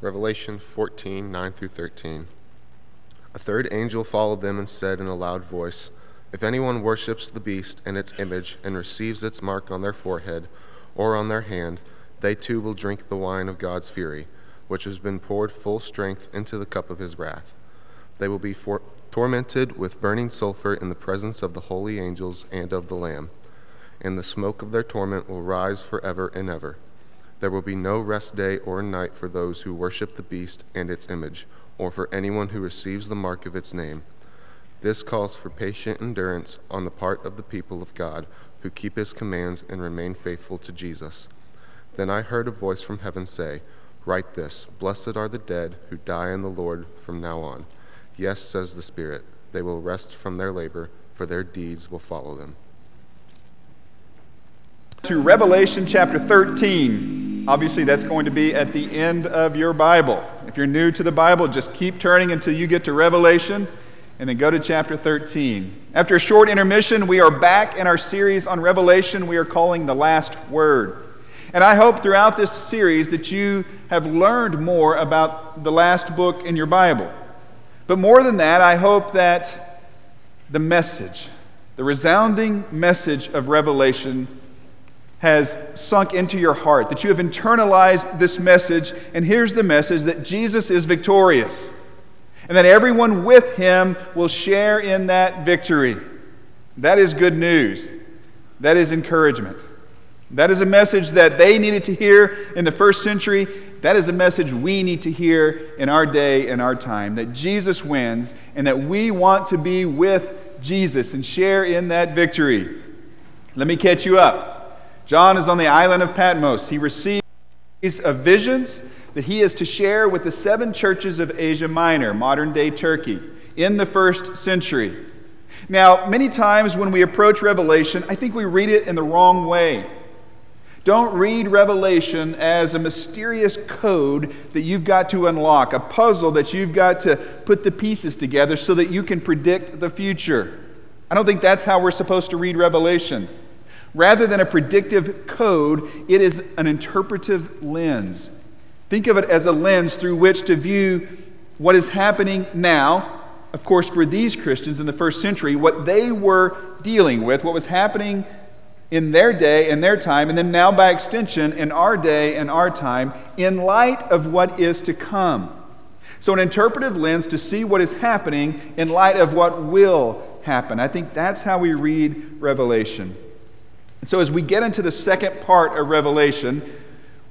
Revelation 14 9 through 13. A third angel followed them and said in a loud voice, If anyone worships the beast and its image and receives its mark on their forehead or on their hand, they too will drink the wine of God's fury, which has been poured full strength into the cup of his wrath. They will be for- tormented with burning sulfur in the presence of the holy angels and of the Lamb, and the smoke of their torment will rise forever and ever. There will be no rest day or night for those who worship the beast and its image, or for anyone who receives the mark of its name. This calls for patient endurance on the part of the people of God who keep his commands and remain faithful to Jesus. Then I heard a voice from heaven say, Write this Blessed are the dead who die in the Lord from now on. Yes, says the Spirit, they will rest from their labor, for their deeds will follow them. To Revelation chapter 13. Obviously, that's going to be at the end of your Bible. If you're new to the Bible, just keep turning until you get to Revelation and then go to chapter 13. After a short intermission, we are back in our series on Revelation we are calling The Last Word. And I hope throughout this series that you have learned more about the last book in your Bible. But more than that, I hope that the message, the resounding message of Revelation, has sunk into your heart, that you have internalized this message. And here's the message that Jesus is victorious, and that everyone with him will share in that victory. That is good news. That is encouragement. That is a message that they needed to hear in the first century. That is a message we need to hear in our day and our time that Jesus wins and that we want to be with Jesus and share in that victory. Let me catch you up. John is on the island of Patmos. He receives a visions that he is to share with the seven churches of Asia Minor, modern day Turkey, in the first century. Now, many times when we approach Revelation, I think we read it in the wrong way. Don't read Revelation as a mysterious code that you've got to unlock, a puzzle that you've got to put the pieces together so that you can predict the future. I don't think that's how we're supposed to read Revelation. Rather than a predictive code, it is an interpretive lens. Think of it as a lens through which to view what is happening now. Of course, for these Christians in the first century, what they were dealing with, what was happening in their day and their time, and then now by extension in our day and our time, in light of what is to come. So, an interpretive lens to see what is happening in light of what will happen. I think that's how we read Revelation. And so, as we get into the second part of Revelation,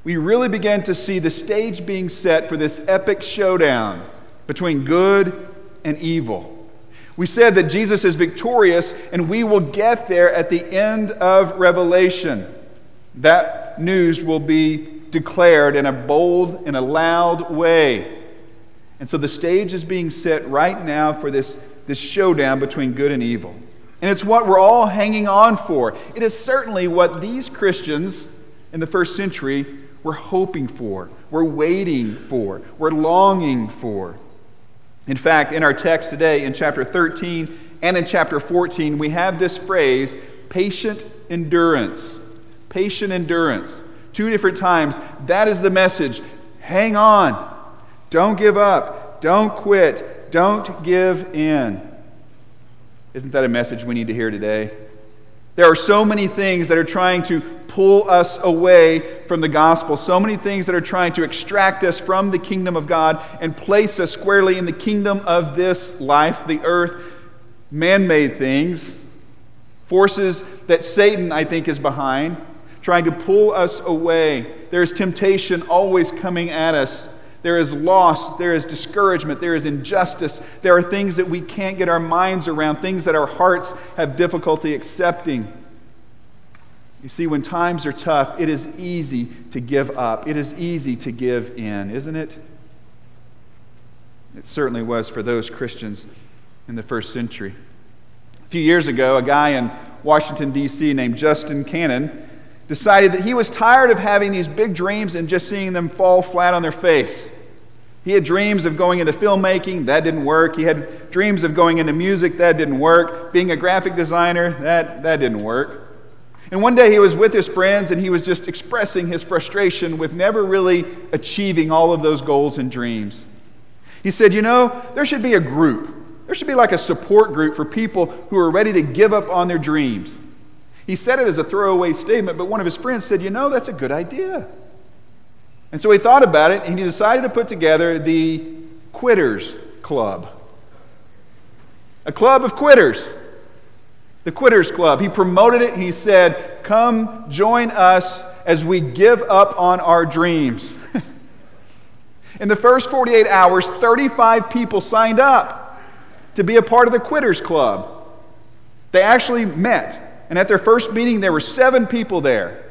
we really begin to see the stage being set for this epic showdown between good and evil. We said that Jesus is victorious, and we will get there at the end of Revelation. That news will be declared in a bold and a loud way. And so the stage is being set right now for this, this showdown between good and evil. And it's what we're all hanging on for. It is certainly what these Christians in the first century were hoping for, were waiting for, were longing for. In fact, in our text today, in chapter 13 and in chapter 14, we have this phrase patient endurance. Patient endurance. Two different times. That is the message. Hang on. Don't give up. Don't quit. Don't give in. Isn't that a message we need to hear today? There are so many things that are trying to pull us away from the gospel, so many things that are trying to extract us from the kingdom of God and place us squarely in the kingdom of this life, the earth, man made things, forces that Satan, I think, is behind, trying to pull us away. There's temptation always coming at us. There is loss, there is discouragement, there is injustice. There are things that we can't get our minds around, things that our hearts have difficulty accepting. You see, when times are tough, it is easy to give up. It is easy to give in, isn't it? It certainly was for those Christians in the first century. A few years ago, a guy in Washington, D.C., named Justin Cannon decided that he was tired of having these big dreams and just seeing them fall flat on their face. He had dreams of going into filmmaking, that didn't work. He had dreams of going into music, that didn't work. Being a graphic designer, that, that didn't work. And one day he was with his friends and he was just expressing his frustration with never really achieving all of those goals and dreams. He said, You know, there should be a group. There should be like a support group for people who are ready to give up on their dreams. He said it as a throwaway statement, but one of his friends said, You know, that's a good idea. And so he thought about it and he decided to put together the Quitters Club. A club of quitters. The Quitters Club. He promoted it and he said, Come join us as we give up on our dreams. In the first 48 hours, 35 people signed up to be a part of the Quitters Club. They actually met. And at their first meeting, there were seven people there.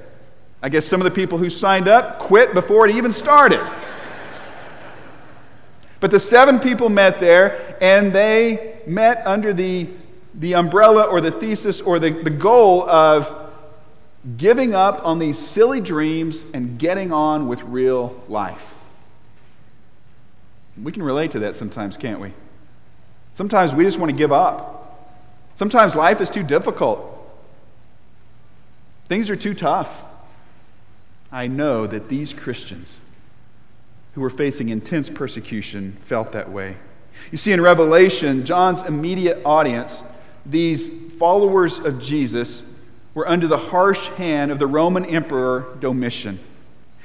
I guess some of the people who signed up quit before it even started. but the seven people met there, and they met under the, the umbrella or the thesis or the, the goal of giving up on these silly dreams and getting on with real life. We can relate to that sometimes, can't we? Sometimes we just want to give up. Sometimes life is too difficult. Things are too tough. I know that these Christians who were facing intense persecution felt that way. You see, in Revelation, John's immediate audience, these followers of Jesus, were under the harsh hand of the Roman Emperor Domitian.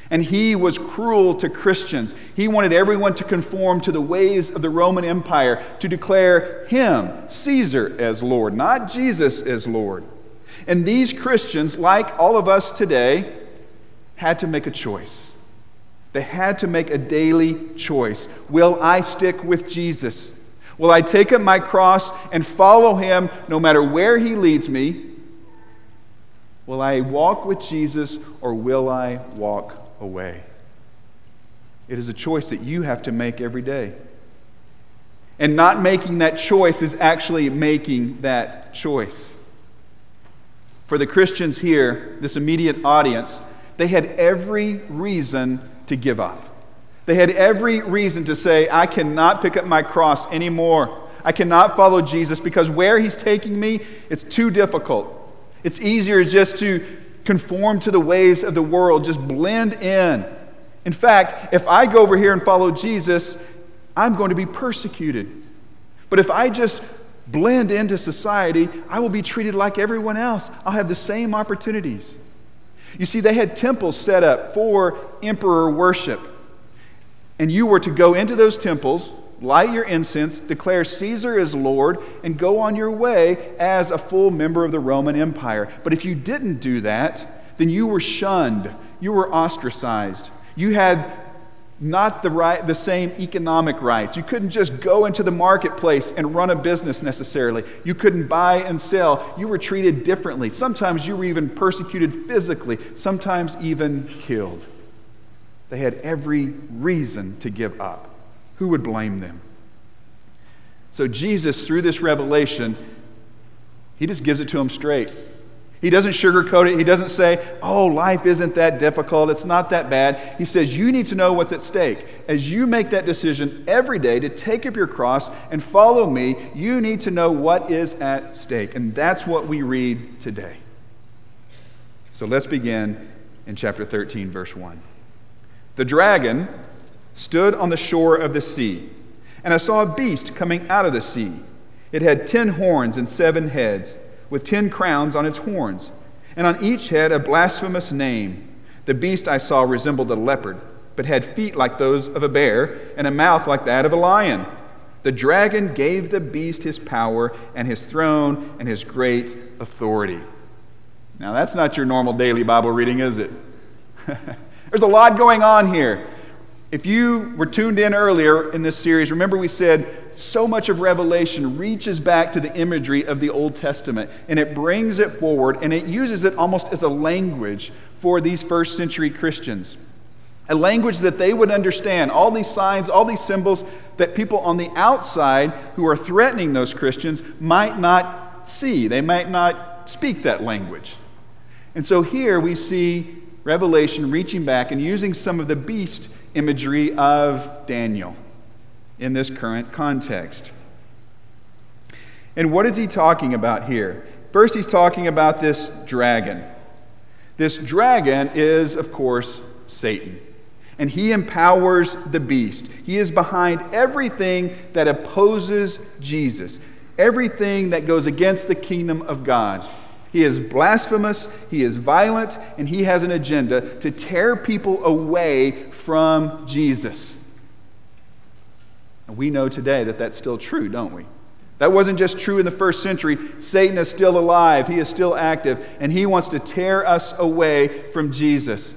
And he was cruel to Christians. He wanted everyone to conform to the ways of the Roman Empire, to declare him, Caesar, as Lord, not Jesus as Lord. And these Christians, like all of us today, had to make a choice. They had to make a daily choice. Will I stick with Jesus? Will I take up my cross and follow him no matter where he leads me? Will I walk with Jesus or will I walk away? It is a choice that you have to make every day. And not making that choice is actually making that choice. For the Christians here, this immediate audience, they had every reason to give up. They had every reason to say, I cannot pick up my cross anymore. I cannot follow Jesus because where he's taking me, it's too difficult. It's easier just to conform to the ways of the world, just blend in. In fact, if I go over here and follow Jesus, I'm going to be persecuted. But if I just blend into society, I will be treated like everyone else. I'll have the same opportunities. You see, they had temples set up for emperor worship. And you were to go into those temples, light your incense, declare Caesar is Lord, and go on your way as a full member of the Roman Empire. But if you didn't do that, then you were shunned, you were ostracized. You had not the, right, the same economic rights. You couldn't just go into the marketplace and run a business necessarily. You couldn't buy and sell. You were treated differently. Sometimes you were even persecuted physically, sometimes even killed. They had every reason to give up. Who would blame them? So, Jesus, through this revelation, he just gives it to them straight. He doesn't sugarcoat it. He doesn't say, oh, life isn't that difficult. It's not that bad. He says, you need to know what's at stake. As you make that decision every day to take up your cross and follow me, you need to know what is at stake. And that's what we read today. So let's begin in chapter 13, verse 1. The dragon stood on the shore of the sea, and I saw a beast coming out of the sea. It had ten horns and seven heads with ten crowns on its horns, and on each head a blasphemous name. The beast I saw resembled a leopard, but had feet like those of a bear, and a mouth like that of a lion. The dragon gave the beast his power, and his throne, and his great authority. Now, that's not your normal daily Bible reading, is it? There's a lot going on here. If you were tuned in earlier in this series, remember we said so much of Revelation reaches back to the imagery of the Old Testament and it brings it forward and it uses it almost as a language for these first century Christians. A language that they would understand, all these signs, all these symbols that people on the outside who are threatening those Christians might not see. They might not speak that language. And so here we see Revelation reaching back and using some of the beast imagery of Daniel in this current context. And what is he talking about here? First, he's talking about this dragon. This dragon is, of course, Satan. And he empowers the beast. He is behind everything that opposes Jesus, everything that goes against the kingdom of God. He is blasphemous, he is violent, and he has an agenda to tear people away from Jesus. And we know today that that's still true, don't we? That wasn't just true in the first century. Satan is still alive, he is still active, and he wants to tear us away from Jesus.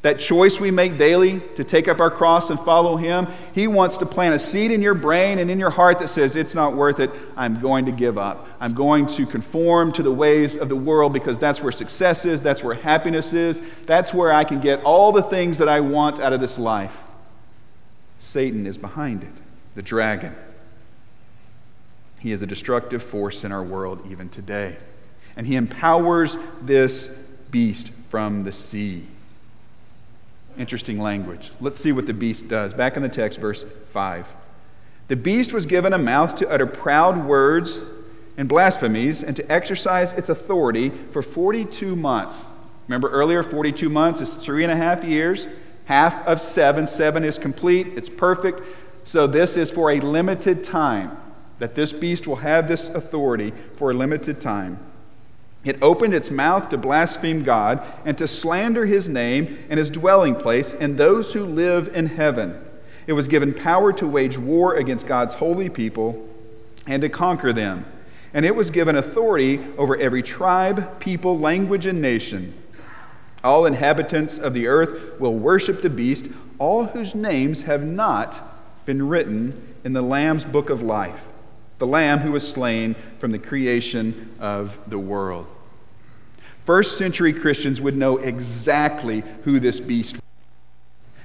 That choice we make daily to take up our cross and follow Him, He wants to plant a seed in your brain and in your heart that says, It's not worth it. I'm going to give up. I'm going to conform to the ways of the world because that's where success is, that's where happiness is, that's where I can get all the things that I want out of this life. Satan is behind it, the dragon. He is a destructive force in our world even today. And He empowers this beast from the sea. Interesting language. Let's see what the beast does. Back in the text, verse 5. The beast was given a mouth to utter proud words and blasphemies and to exercise its authority for 42 months. Remember earlier, 42 months is three and a half years. Half of seven. Seven is complete, it's perfect. So this is for a limited time, that this beast will have this authority for a limited time. It opened its mouth to blaspheme God and to slander his name and his dwelling place and those who live in heaven. It was given power to wage war against God's holy people and to conquer them. And it was given authority over every tribe, people, language, and nation. All inhabitants of the earth will worship the beast, all whose names have not been written in the Lamb's book of life, the Lamb who was slain from the creation of the world. First century Christians would know exactly who this beast was.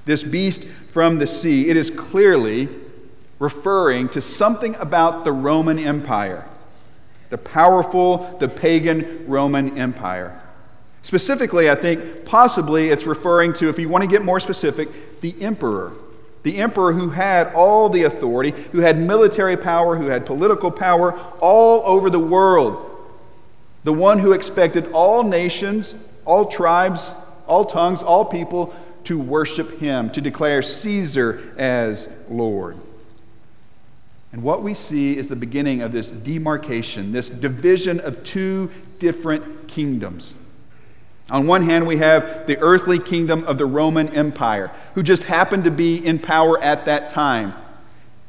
This beast from the sea, it is clearly referring to something about the Roman Empire, the powerful, the pagan Roman Empire. Specifically, I think possibly it's referring to, if you want to get more specific, the emperor. The emperor who had all the authority, who had military power, who had political power all over the world the one who expected all nations, all tribes, all tongues, all people to worship him, to declare Caesar as Lord. And what we see is the beginning of this demarcation, this division of two different kingdoms. On one hand, we have the earthly kingdom of the Roman Empire, who just happened to be in power at that time.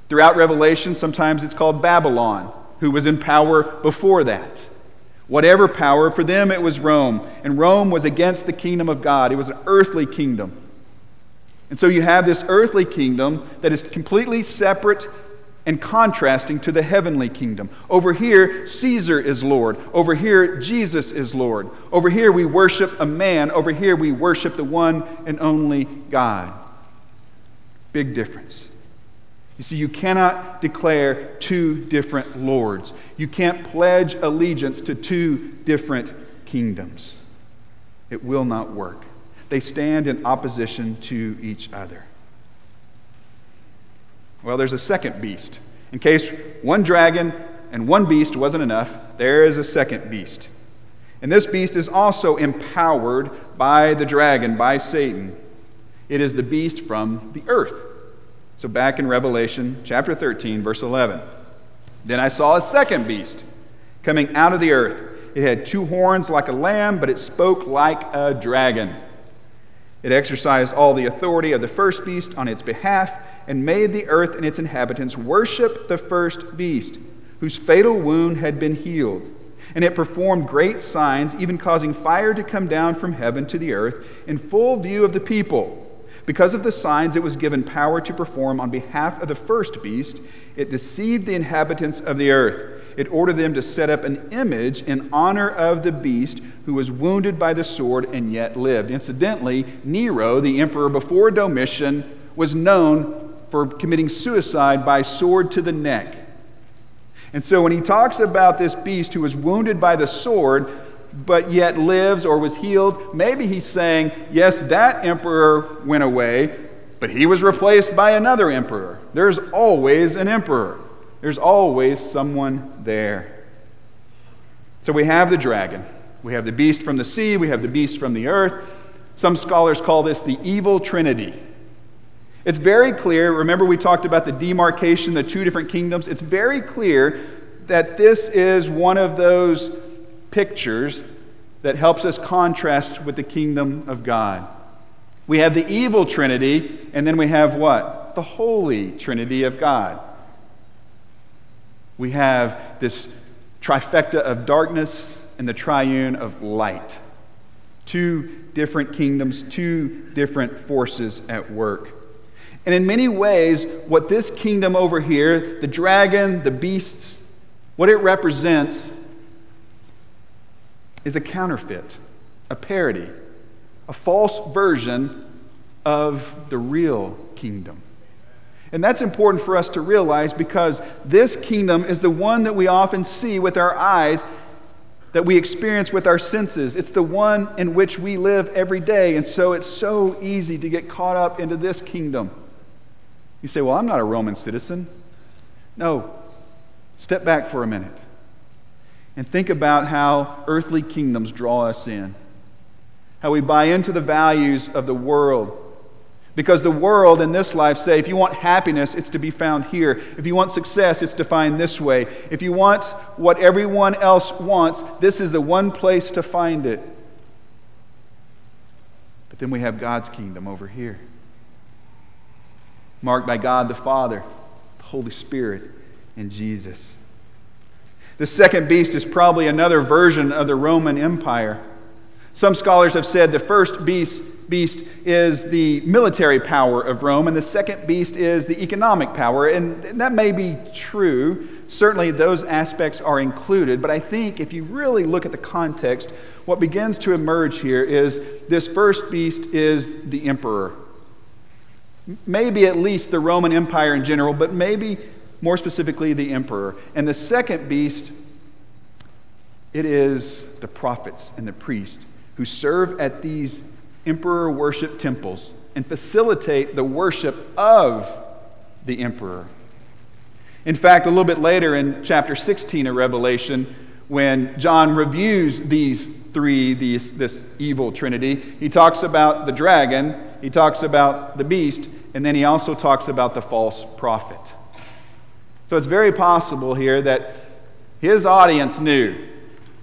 Throughout Revelation, sometimes it's called Babylon, who was in power before that. Whatever power, for them it was Rome. And Rome was against the kingdom of God, it was an earthly kingdom. And so you have this earthly kingdom that is completely separate and contrasting to the heavenly kingdom. Over here, Caesar is Lord. Over here, Jesus is Lord. Over here, we worship a man. Over here, we worship the one and only God. Big difference. You see, you cannot declare two different lords. You can't pledge allegiance to two different kingdoms. It will not work. They stand in opposition to each other. Well, there's a second beast. In case one dragon and one beast wasn't enough, there is a second beast. And this beast is also empowered by the dragon, by Satan. It is the beast from the earth. So, back in Revelation chapter 13, verse 11. Then I saw a second beast coming out of the earth. It had two horns like a lamb, but it spoke like a dragon. It exercised all the authority of the first beast on its behalf and made the earth and its inhabitants worship the first beast, whose fatal wound had been healed. And it performed great signs, even causing fire to come down from heaven to the earth in full view of the people. Because of the signs it was given power to perform on behalf of the first beast, it deceived the inhabitants of the earth. It ordered them to set up an image in honor of the beast who was wounded by the sword and yet lived. Incidentally, Nero, the emperor before Domitian, was known for committing suicide by sword to the neck. And so when he talks about this beast who was wounded by the sword, but yet lives or was healed. Maybe he's saying, yes, that emperor went away, but he was replaced by another emperor. There's always an emperor, there's always someone there. So we have the dragon, We have the beast from the sea, we have the beast from the earth. Some scholars call this the evil trinity. It's very clear, remember we talked about the demarcation, the two different kingdoms. It's very clear that this is one of those pictures that helps us contrast with the kingdom of God. We have the evil trinity, and then we have what? The holy trinity of God. We have this trifecta of darkness and the triune of light. Two different kingdoms, two different forces at work. And in many ways, what this kingdom over here, the dragon, the beasts, what it represents is a counterfeit, a parody, a false version of the real kingdom. And that's important for us to realize because this kingdom is the one that we often see with our eyes, that we experience with our senses. It's the one in which we live every day. And so it's so easy to get caught up into this kingdom. You say, Well, I'm not a Roman citizen. No. Step back for a minute and think about how earthly kingdoms draw us in, how we buy into the values of the world because the world in this life say if you want happiness, it's to be found here. If you want success, it's defined this way. If you want what everyone else wants, this is the one place to find it. But then we have God's kingdom over here, marked by God the Father, the Holy Spirit, and Jesus. The second beast is probably another version of the Roman Empire. Some scholars have said the first beast beast is the military power of Rome, and the second beast is the economic power. And, and that may be true. Certainly, those aspects are included. But I think if you really look at the context, what begins to emerge here is this first beast is the emperor. Maybe at least the Roman Empire in general, but maybe more specifically the emperor. And the second beast, it is the prophets and the priests who serve at these emperor worship temples and facilitate the worship of the emperor. In fact, a little bit later in chapter 16 of Revelation, when John reviews these three, these, this evil trinity, he talks about the dragon, he talks about the beast, and then he also talks about the false prophet. So it's very possible here that his audience knew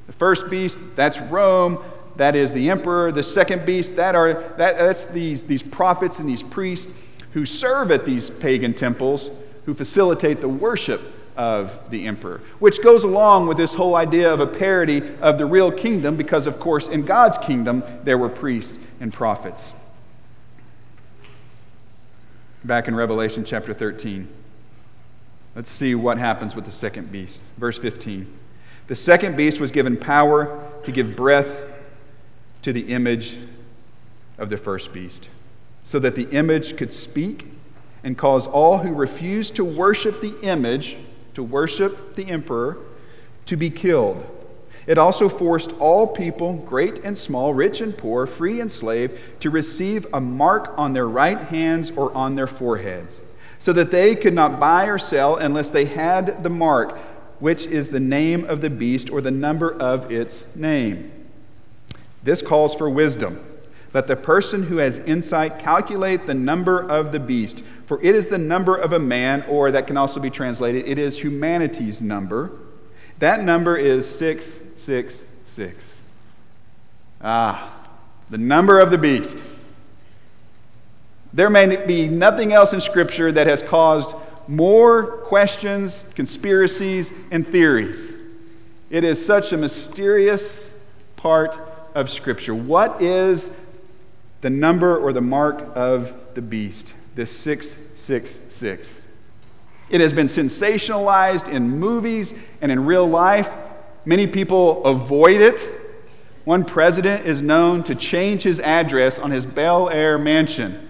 the first beast, that's Rome, that is the emperor. The second beast, that are, that, that's these, these prophets and these priests who serve at these pagan temples, who facilitate the worship of the emperor, which goes along with this whole idea of a parody of the real kingdom, because, of course, in God's kingdom, there were priests and prophets. Back in Revelation chapter 13, let's see what happens with the second beast. Verse 15. The second beast was given power to give breath to the image of the first beast, so that the image could speak and cause all who refused to worship the image, to worship the emperor, to be killed. It also forced all people, great and small, rich and poor, free and slave, to receive a mark on their right hands or on their foreheads, so that they could not buy or sell unless they had the mark, which is the name of the beast or the number of its name. This calls for wisdom. Let the person who has insight calculate the number of the beast, for it is the number of a man, or that can also be translated, it is humanity's number. That number is 666. Ah, the number of the beast. There may be nothing else in Scripture that has caused more questions, conspiracies, and theories. It is such a mysterious part of Scripture. What is the number or the mark of the beast? This 666. It has been sensationalized in movies and in real life. Many people avoid it. One president is known to change his address on his Bel Air mansion.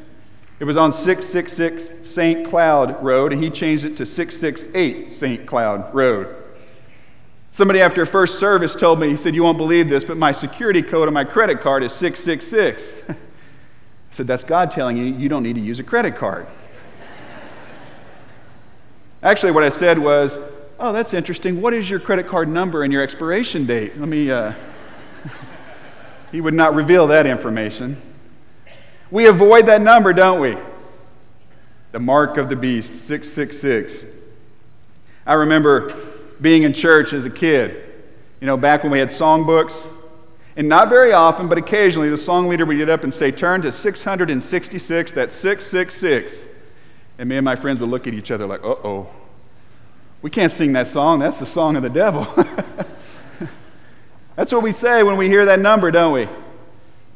It was on 666 St. Cloud Road, and he changed it to 668 St. Cloud Road. Somebody after first service told me, he said, You won't believe this, but my security code on my credit card is 666. I said, That's God telling you you don't need to use a credit card. Actually, what I said was, Oh, that's interesting. What is your credit card number and your expiration date? Let me, uh, he would not reveal that information. We avoid that number, don't we? The mark of the beast, 666. I remember being in church as a kid, you know, back when we had songbooks. And not very often, but occasionally, the song leader would get up and say, Turn to 666, that's 666. And me and my friends would look at each other like, Uh oh. We can't sing that song. That's the song of the devil. That's what we say when we hear that number, don't we?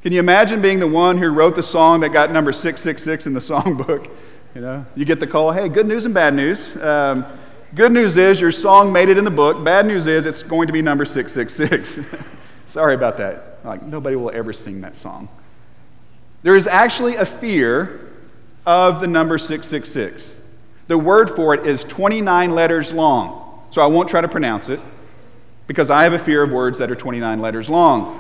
Can you imagine being the one who wrote the song that got number 666 in the songbook? You know, you get the call, hey, good news and bad news. Um, good news is your song made it in the book. Bad news is it's going to be number 666. Sorry about that. Like, nobody will ever sing that song. There is actually a fear of the number 666. The word for it is 29 letters long, so I won't try to pronounce it because I have a fear of words that are 29 letters long.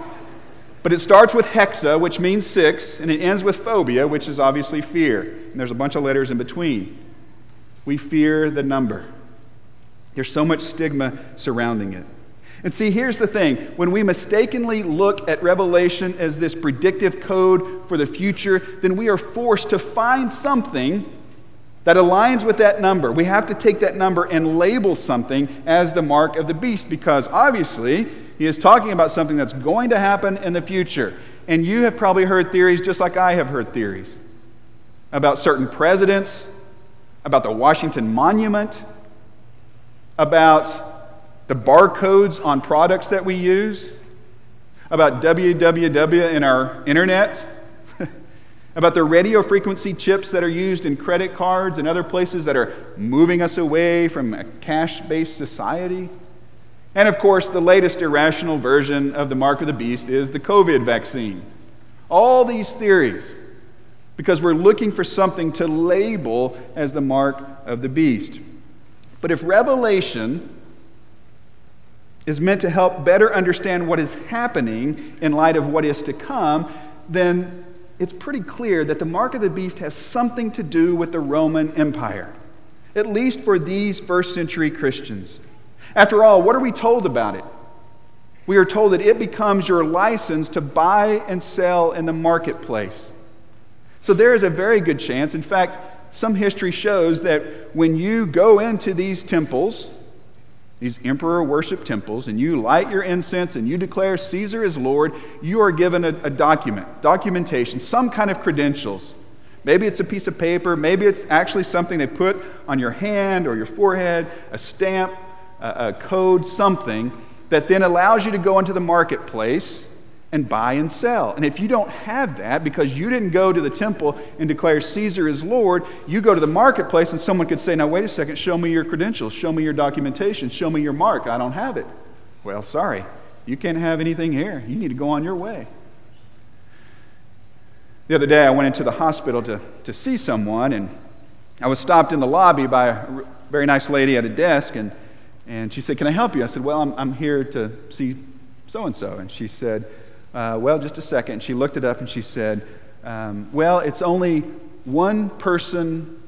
But it starts with hexa, which means six, and it ends with phobia, which is obviously fear. And there's a bunch of letters in between. We fear the number. There's so much stigma surrounding it. And see, here's the thing when we mistakenly look at Revelation as this predictive code for the future, then we are forced to find something that aligns with that number. We have to take that number and label something as the mark of the beast because obviously he is talking about something that's going to happen in the future. And you have probably heard theories just like I have heard theories about certain presidents, about the Washington Monument, about the barcodes on products that we use, about www in our internet about the radio frequency chips that are used in credit cards and other places that are moving us away from a cash based society. And of course, the latest irrational version of the mark of the beast is the COVID vaccine. All these theories, because we're looking for something to label as the mark of the beast. But if Revelation is meant to help better understand what is happening in light of what is to come, then it's pretty clear that the mark of the beast has something to do with the Roman Empire, at least for these first century Christians. After all, what are we told about it? We are told that it becomes your license to buy and sell in the marketplace. So there is a very good chance, in fact, some history shows that when you go into these temples, these emperor worship temples, and you light your incense and you declare Caesar is Lord, you are given a, a, document, documentation, some kind of credentials. Maybe it's a piece of paper, maybe it's actually something they put on your hand or your forehead, a stamp, a, a code, something that then allows you to go into the marketplace and buy and sell. And if you don't have that because you didn't go to the temple and declare Caesar is Lord, you go to the marketplace and someone could say, Now, wait a second, show me your credentials, show me your documentation, show me your mark. I don't have it. Well, sorry, you can't have anything here. You need to go on your way. The other day, I went into the hospital to, to see someone, and I was stopped in the lobby by a very nice lady at a desk, and, and she said, Can I help you? I said, Well, I'm, I'm here to see so and so. And she said, uh, well, just a second. She looked it up and she said, um, Well, it's only one person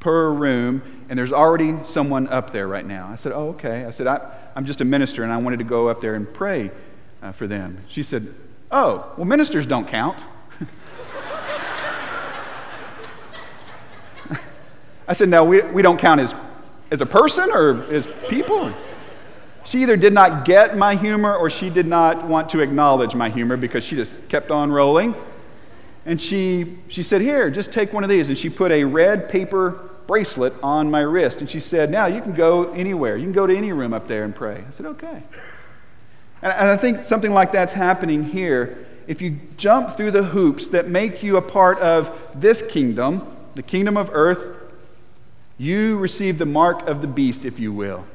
per room, and there's already someone up there right now. I said, Oh, okay. I said, I, am just a minister, and I wanted to go up there and pray uh, for them. She said, Oh, well, ministers don't count. I said, No, we, we don't count as, as a person or as people. She either did not get my humor or she did not want to acknowledge my humor because she just kept on rolling. And she, she said, Here, just take one of these. And she put a red paper bracelet on my wrist. And she said, Now you can go anywhere. You can go to any room up there and pray. I said, Okay. And, and I think something like that's happening here. If you jump through the hoops that make you a part of this kingdom, the kingdom of earth, you receive the mark of the beast, if you will.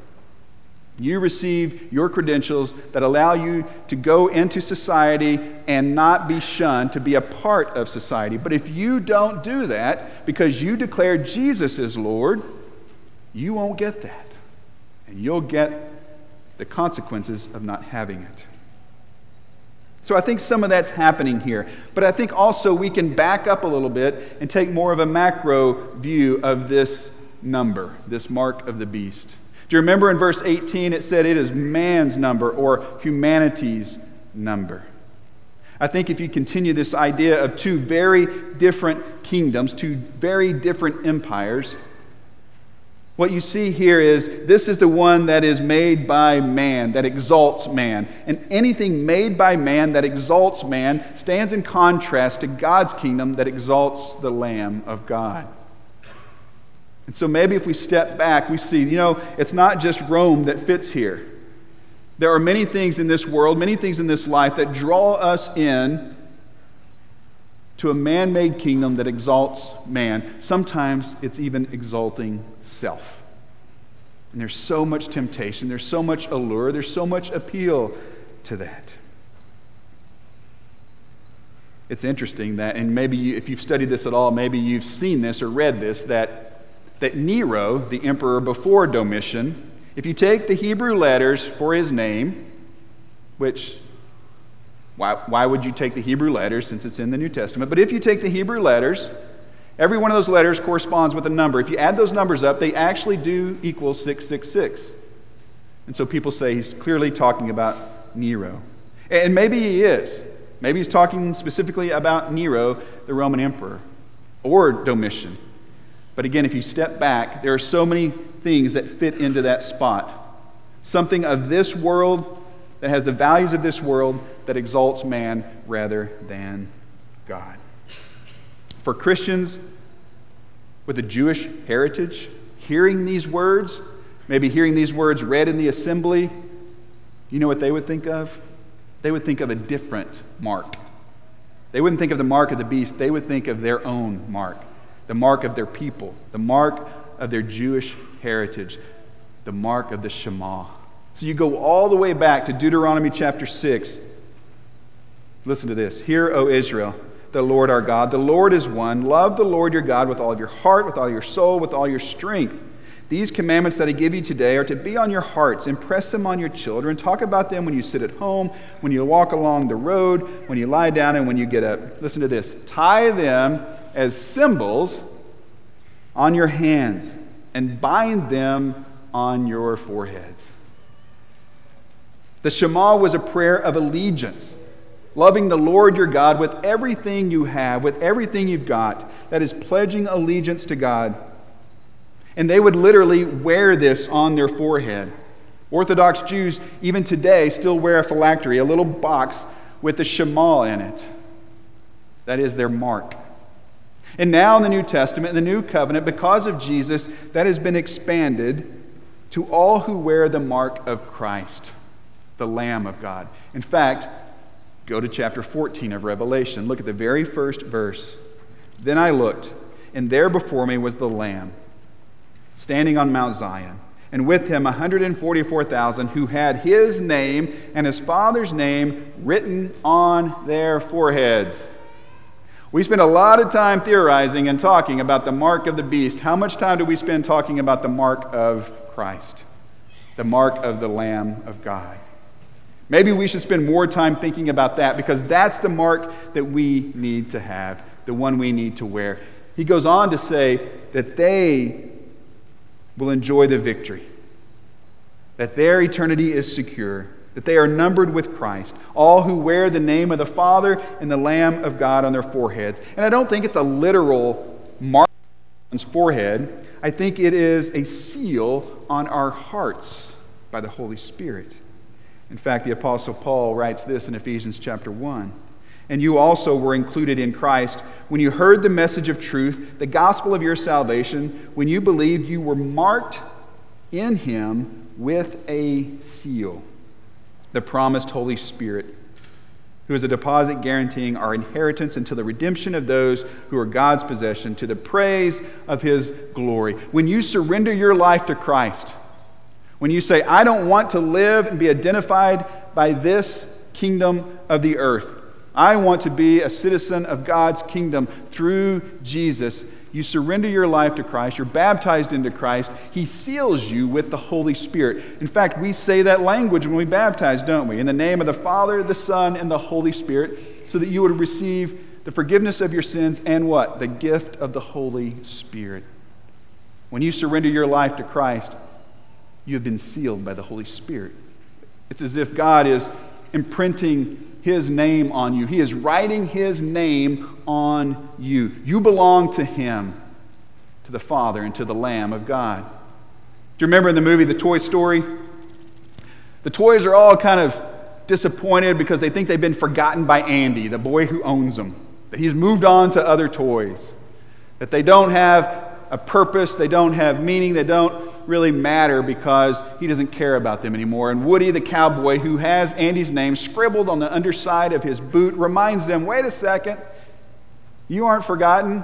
You receive your credentials that allow you to go into society and not be shunned, to be a part of society. But if you don't do that because you declare Jesus is Lord, you won't get that. And you'll get the consequences of not having it. So I think some of that's happening here. But I think also we can back up a little bit and take more of a macro view of this number, this mark of the beast. Do you remember in verse 18 it said it is man's number or humanity's number. I think if you continue this idea of two very different kingdoms, two very different empires, what you see here is this is the one that is made by man, that exalts man. And anything made by man that exalts man stands in contrast to God's kingdom that exalts the Lamb of God. And so maybe if we step back, we see, you know, it's not just Rome that fits here. There are many things in this world, many things in this life that draw us in to a man made kingdom that exalts man. Sometimes it's even exalting self. And there's so much temptation, there's so much allure, there's so much appeal to that. It's interesting that, and maybe if you've studied this at all, maybe you've seen this or read this, that, that Nero, the emperor before Domitian, if you take the Hebrew letters for his name, which why, why would you take the Hebrew letters since it's in the New Testament? But if you take the Hebrew letters, every one of those letters corresponds with a number. If you add those numbers up, they actually do equal 666. And so people say he's clearly talking about Nero. And maybe he is. Maybe he's talking specifically about Nero, the Roman emperor, or Domitian. But again, if you step back, there are so many things that fit into that spot. Something of this world that has the values of this world that exalts man rather than God. For Christians with a Jewish heritage, hearing these words, maybe hearing these words read in the assembly, you know what they would think of? They would think of a different mark. They wouldn't think of the mark of the beast, they would think of their own mark, the mark of their people, the mark of their Jewish heritage, the mark of the Shema. So you go all the way back to Deuteronomy chapter 6. Listen to this. Hear, O Israel, the Lord our God. The Lord is one. Love the Lord your God with all of your heart, with all your soul, with all your strength. These commandments that I give you today are to be on your hearts. Impress them on your children. Talk about them when you sit at home, when you walk along the road, when you lie down, and when you get up. Listen to this. Tie them as symbols on your hands and bind them on your foreheads. The Shema was a prayer of allegiance, loving the Lord your God with everything you have, with everything you've got. That is pledging allegiance to God. And they would literally wear this on their forehead. Orthodox Jews, even today, still wear a phylactery, a little box with the Shema in it. That is their mark. And now in the New Testament, in the New Covenant, because of Jesus, that has been expanded to all who wear the mark of Christ, the Lamb of God. In fact, go to chapter 14 of Revelation. Look at the very first verse. Then I looked, and there before me was the Lamb, standing on Mount Zion, and with him 144,000 who had his name and his father's name written on their foreheads. We spend a lot of time theorizing and talking about the mark of the beast. How much time do we spend talking about the mark of Christ, the mark of the Lamb of God? Maybe we should spend more time thinking about that because that's the mark that we need to have, the one we need to wear. He goes on to say that they will enjoy the victory, that their eternity is secure that they are numbered with Christ, all who wear the name of the Father and the Lamb of God on their foreheads. And I don't think it's a literal mark on one's forehead, I think it is a seal on our hearts by the Holy Spirit. In fact, the Apostle Paul writes this in Ephesians chapter 1. And you also were included in Christ when you heard the message of truth, the gospel of your salvation. When you believed, you were marked in him with a seal the promised Holy Spirit, who is a deposit guaranteeing our inheritance until the redemption of those who are God's possession to the praise of his glory. When you surrender your life to Christ, when you say, I don't want to live and be identified by this kingdom of the earth, I want to be a citizen of God's kingdom through Jesus you surrender your life to Christ, you're baptized into Christ, He seals you with the Holy Spirit. In fact, we say that language when we baptize, don't we? In the name of the Father, the Son, and the Holy Spirit, so that you would receive the forgiveness of your sins and what? The gift of the Holy Spirit. When you surrender your life to Christ, you have been sealed by the Holy Spirit. It's as if God is imprinting his name on you. He is writing his name on you. You belong to him, to the Father, and to the Lamb of God. Do you remember in the movie The Toy Story? The toys are all kind of disappointed because they think they've been forgotten by Andy, the boy who owns them, that he's moved on to other toys, that they don't have a purpose, they don't have meaning, they don't really matter because he doesn't care about them anymore. And Woody, the cowboy, who has Andy's name scribbled on the underside of his boot, reminds them wait a second, you aren't forgotten.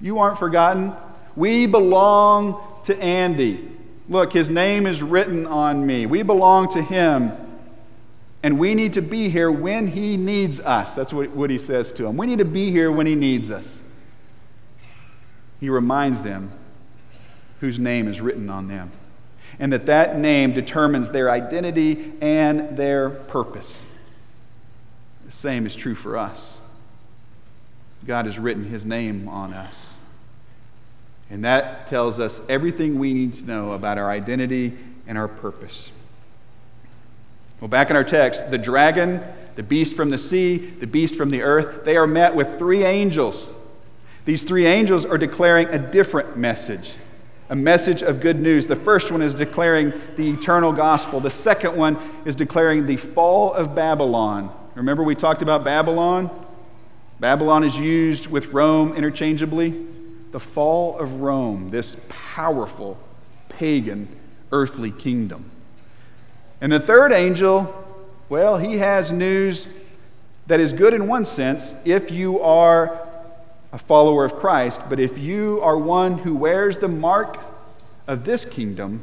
You aren't forgotten. We belong to Andy. Look, his name is written on me. We belong to him. And we need to be here when he needs us. That's what, he says to him. We need to be here when he needs us. He reminds them whose name is written on them. And that that name determines their identity and their purpose. The same is true for us. God has written his name on us. And that tells us everything we need to know about our identity and our purpose. Well, back in our text, the dragon, the beast from the sea, the beast from the earth, they are met with three angels. These three angels are declaring a different message a message of good news. The first one is declaring the eternal gospel, the second one is declaring the fall of Babylon. Remember, we talked about Babylon? Babylon is used with Rome interchangeably. The fall of Rome, this powerful pagan earthly kingdom. And the third angel, well, he has news that is good in one sense if you are a follower of Christ, but if you are one who wears the mark of this kingdom,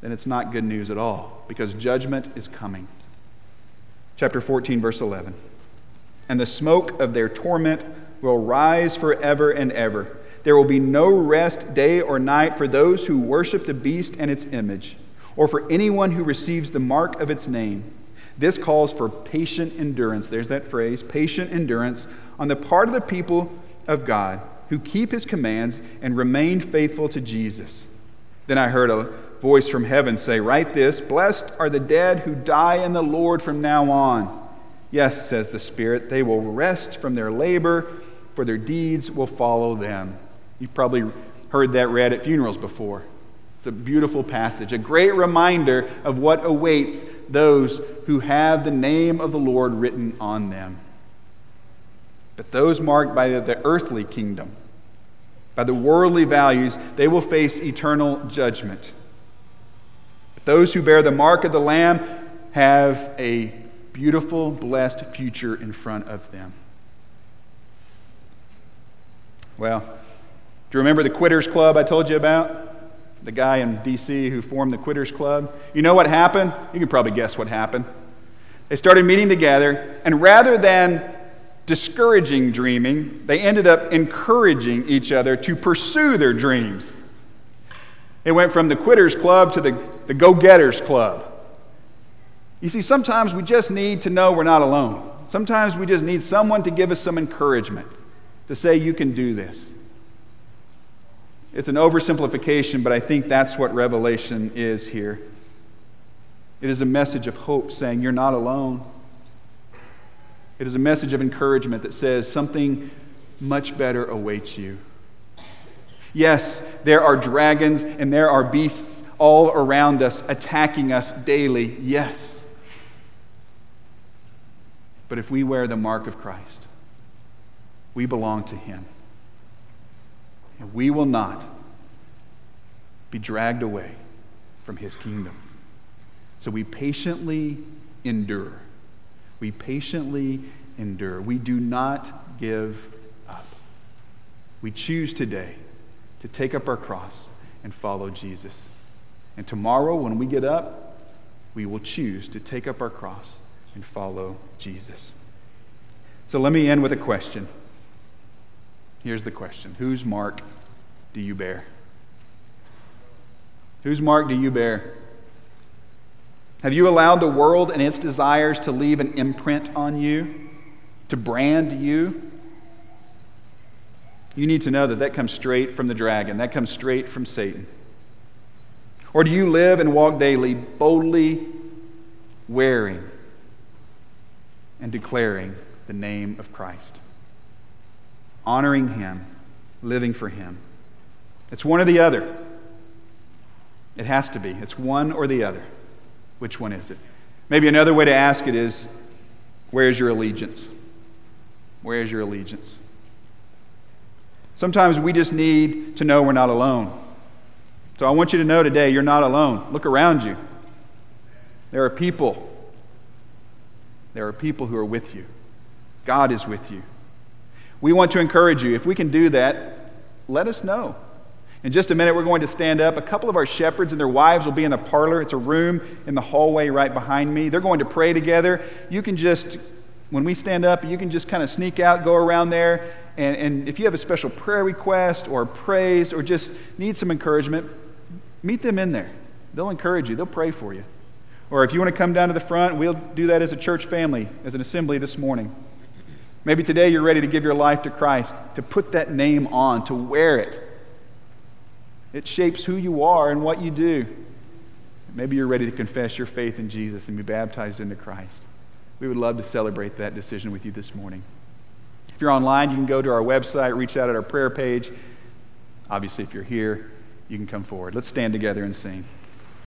then it's not good news at all because judgment is coming. Chapter 14, verse 11. And the smoke of their torment will rise forever and ever. There will be no rest day or night for those who worship the beast and its image, or for anyone who receives the mark of its name. This calls for patient endurance. There's that phrase, patient endurance, on the part of the people of God who keep his commands and remain faithful to Jesus. Then I heard a voice from heaven say, Write this Blessed are the dead who die in the Lord from now on. Yes, says the Spirit, they will rest from their labor, for their deeds will follow them. You've probably heard that read at funerals before. It's a beautiful passage, a great reminder of what awaits those who have the name of the Lord written on them. But those marked by the earthly kingdom, by the worldly values, they will face eternal judgment. But those who bear the mark of the Lamb have a beautiful, blessed future in front of them. Well, do you remember the Quitters Club I told you about? The guy in D.C. who formed the Quitters Club? You know what happened? You can probably guess what happened. They started meeting together, and rather than discouraging dreaming, they ended up encouraging each other to pursue their dreams. It went from the Quitters Club to the, the Go Getters Club. You see, sometimes we just need to know we're not alone. Sometimes we just need someone to give us some encouragement, to say, You can do this. It's an oversimplification, but I think that's what Revelation is here. It is a message of hope saying, You're not alone. It is a message of encouragement that says something much better awaits you. Yes, there are dragons and there are beasts all around us attacking us daily. Yes. But if we wear the mark of Christ, we belong to Him. And we will not be dragged away from His kingdom. So we patiently endure we patiently endure. We do not give up. We choose today to take up our cross and follow Jesus. And tomorrow, when we get up, we will choose to take up our cross and follow Jesus. So let me end with a question. Here's the question Whose mark do you bear? Whose mark do you bear? Have you allowed the world and its desires to leave an imprint on you, to brand you? You need to know that that comes straight from the dragon, that comes straight from Satan. Or do you live and walk daily boldly wearing and declaring the name of Christ. Honoring Him, living for Him. It's one or the other. It has to be. It's one or the other. Which one is it? Maybe another way to ask it is where is your allegiance? Where is your allegiance? Sometimes we just need to know we're not alone. So I want you to know today you're not alone. Look around you. There are people. There are people who are with you. God is with you. We want to encourage you. If we can do that, let us know. In just a minute, we're going to stand up. A couple of our shepherds and their wives will be in the parlor. It's a room in the hallway right behind me. They're going to pray together. You can just, when we stand up, you can just kind of sneak out, go around there. And, and if you have a special prayer request or praise or just need some encouragement, meet them in there. They'll encourage you, they'll pray for you. Or if you want to come down to the front, we'll do that as a church family, as an assembly this morning. Maybe today you're ready to give your life to Christ, to put that name on, to wear it. It shapes who you are and what you do. Maybe you're ready to confess your faith in Jesus and be baptized into Christ. We would love to celebrate that decision with you this morning. If you're online, you can go to our website, reach out at our prayer page. Obviously, if you're here, you can come forward. Let's stand together and sing.